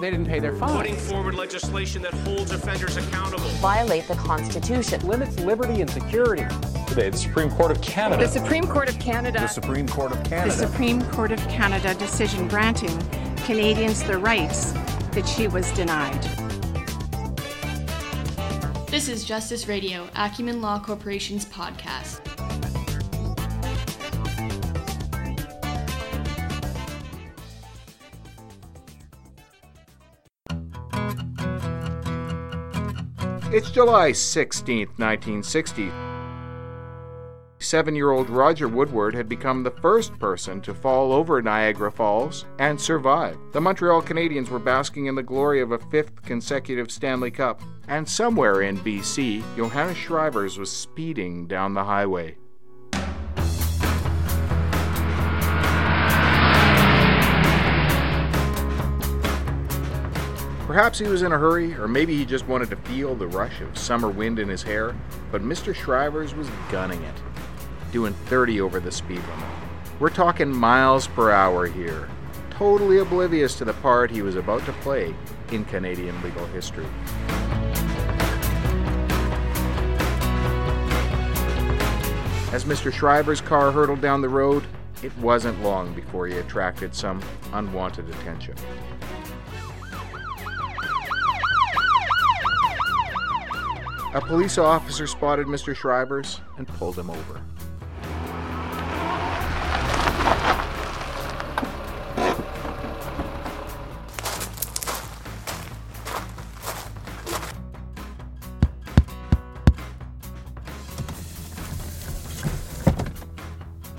They didn't pay their fine. Putting forward legislation that holds offenders accountable. violate the Constitution. Limits liberty and security. Today, the Supreme Court of Canada. The Supreme Court of Canada. The Supreme Court of Canada. The Supreme Court of Canada decision granting Canadians the rights that she was denied. This is Justice Radio, Acumen Law Corporation's podcast. It's July 16, 1960. Seven year old Roger Woodward had become the first person to fall over Niagara Falls and survive. The Montreal Canadiens were basking in the glory of a fifth consecutive Stanley Cup. And somewhere in BC, Johannes Schryvers was speeding down the highway. Perhaps he was in a hurry, or maybe he just wanted to feel the rush of summer wind in his hair, but Mr. Schryvers was gunning it, doing 30 over the speed limit. We're talking miles per hour here, totally oblivious to the part he was about to play in Canadian legal history. As Mr. Schryvers car hurtled down the road, it wasn't long before he attracted some unwanted attention. A police officer spotted Mr. Schryvers and pulled him over.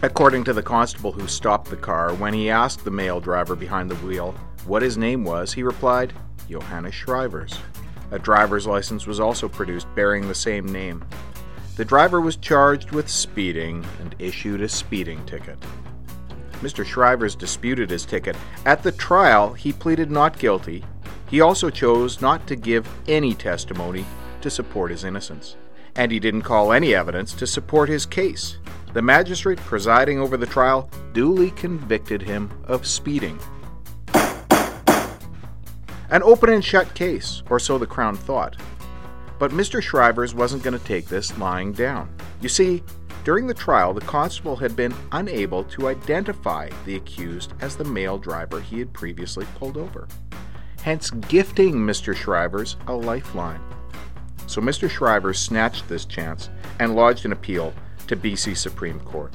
According to the constable who stopped the car, when he asked the male driver behind the wheel what his name was, he replied, Johannes Schryvers. A driver's license was also produced bearing the same name. The driver was charged with speeding and issued a speeding ticket. Mr. Schryvers disputed his ticket. At the trial, he pleaded not guilty. He also chose not to give any testimony to support his innocence. And he didn't call any evidence to support his case. The magistrate presiding over the trial duly convicted him of speeding. An open and shut case, or so the Crown thought. But Mr. Schryvers wasn't going to take this lying down. You see, during the trial, the constable had been unable to identify the accused as the male driver he had previously pulled over, hence gifting Mr. Schryvers a lifeline. So Mr. Schryvers snatched this chance and lodged an appeal to BC Supreme Court.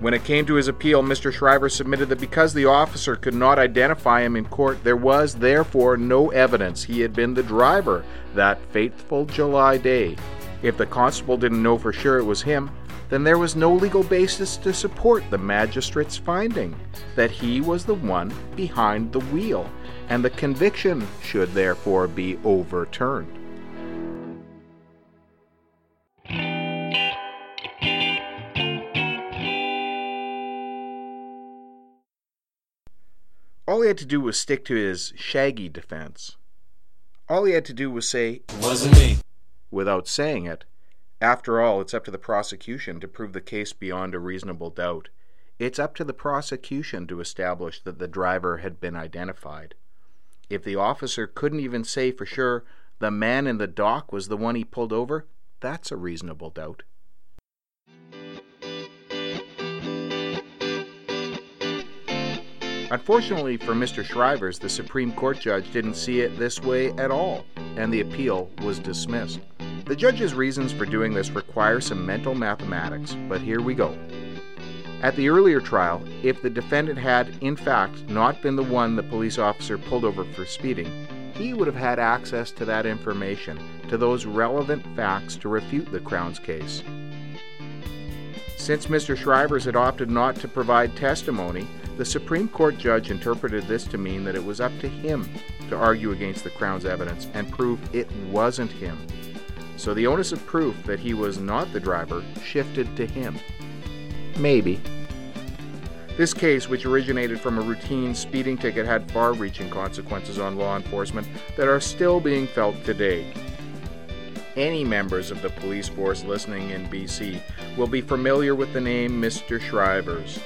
When it came to his appeal, Mr. Schryver submitted that because the officer could not identify him in court, there was therefore no evidence he had been the driver that fateful July day. If the constable didn't know for sure it was him, then there was no legal basis to support the magistrate's finding that he was the one behind the wheel, and the conviction should therefore be overturned. All he had to do was stick to his shaggy defense. All he had to do was say, Wasn't me. without saying it. After all, it's up to the prosecution to prove the case beyond a reasonable doubt. It's up to the prosecution to establish that the driver had been identified. If the officer couldn't even say for sure the man in the dock was the one he pulled over, that's a reasonable doubt. Unfortunately for Mr. Schryvers, the Supreme Court judge didn't see it this way at all, and the appeal was dismissed. The judge's reasons for doing this require some mental mathematics, but here we go. At the earlier trial, if the defendant had, in fact, not been the one the police officer pulled over for speeding, he would have had access to that information, to those relevant facts to refute the Crown's case. Since Mr. Schryvers had opted not to provide testimony, the Supreme Court judge interpreted this to mean that it was up to him to argue against the Crown's evidence and prove it wasn't him. So the onus of proof that he was not the driver shifted to him. Maybe. This case, which originated from a routine speeding ticket, had far reaching consequences on law enforcement that are still being felt today. Any members of the police force listening in BC will be familiar with the name Mr. Schryvers.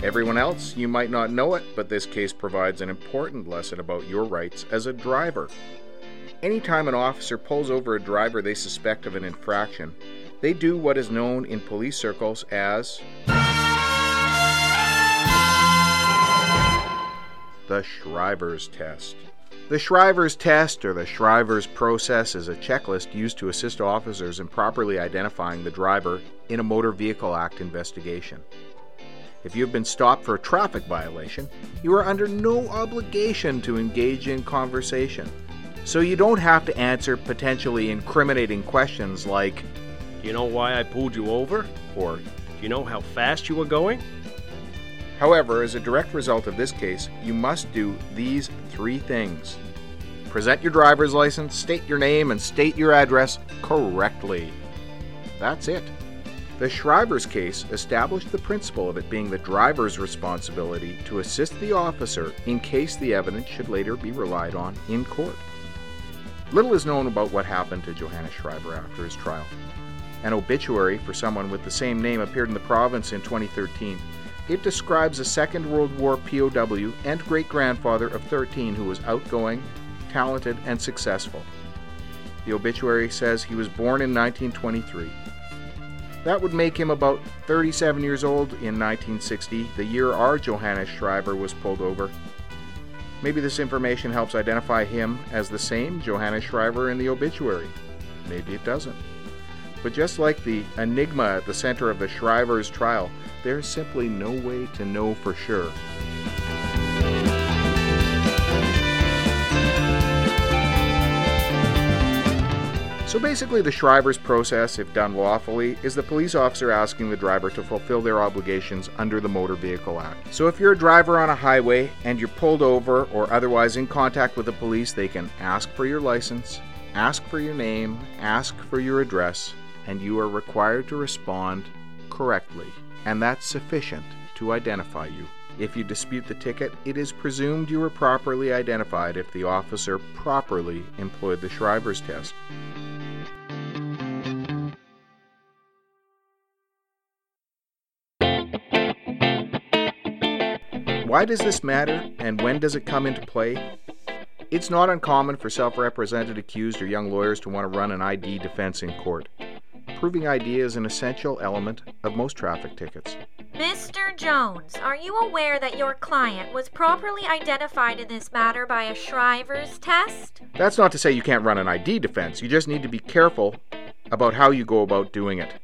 Everyone else, you might not know it, but this case provides an important lesson about your rights as a driver. Anytime an officer pulls over a driver they suspect of an infraction, they do what is known in police circles as the Schryvers test. The Schryvers test, or the Schryvers process, is a checklist used to assist officers in properly identifying the driver in a Motor Vehicle Act investigation. If you have been stopped for a traffic violation, you are under no obligation to engage in conversation. So you don't have to answer potentially incriminating questions like, Do you know why I pulled you over? or, Do you know how fast you were going? However, as a direct result of this case, you must do these three things present your driver's license, state your name, and state your address correctly. That's it. The Schryvers case established the principle of it being the driver's responsibility to assist the officer in case the evidence should later be relied on in court. Little is known about what happened to Johannes Schryver after his trial. An obituary for someone with the same name appeared in the province in 2013. It describes a Second World War POW and great grandfather of 13 who was outgoing, talented, and successful. The obituary says he was born in 1923. That would make him about 37 years old in 1960, the year our Johannes Schreiber was pulled over. Maybe this information helps identify him as the same Johannes Schreiber in the obituary. Maybe it doesn't. But just like the enigma at the center of the Schryvers trial, there's simply no way to know for sure. So basically, the Schryvers process, if done lawfully, is the police officer asking the driver to fulfill their obligations under the Motor Vehicle Act. So if you're a driver on a highway and you're pulled over or otherwise in contact with the police, they can ask for your license, ask for your name, ask for your address, and you are required to respond correctly. And that's sufficient to identify you. If you dispute the ticket, it is presumed you were properly identified if the officer properly employed the Schryvers test. Why does this matter and when does it come into play? It's not uncommon for self represented accused or young lawyers to want to run an ID defense in court. Proving ID is an essential element of most traffic tickets. Mr. Jones, are you aware that your client was properly identified in this matter by a Schryvers test? That's not to say you can't run an ID defense, you just need to be careful about how you go about doing it.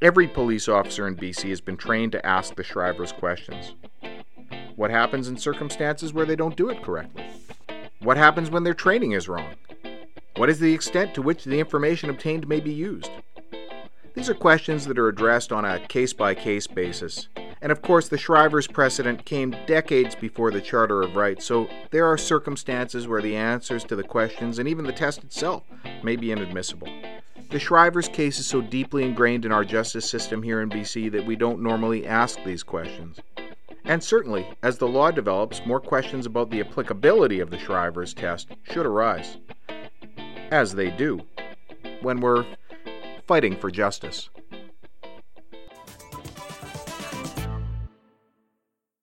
Every police officer in BC has been trained to ask the Schryvers questions. What happens in circumstances where they don't do it correctly? What happens when their training is wrong? What is the extent to which the information obtained may be used? These are questions that are addressed on a case by case basis. And of course, the Schryvers precedent came decades before the Charter of Rights, so there are circumstances where the answers to the questions and even the test itself may be inadmissible. The Schryvers case is so deeply ingrained in our justice system here in BC that we don't normally ask these questions. And certainly, as the law develops, more questions about the applicability of the Schryvers test should arise. As they do, when we're fighting for justice.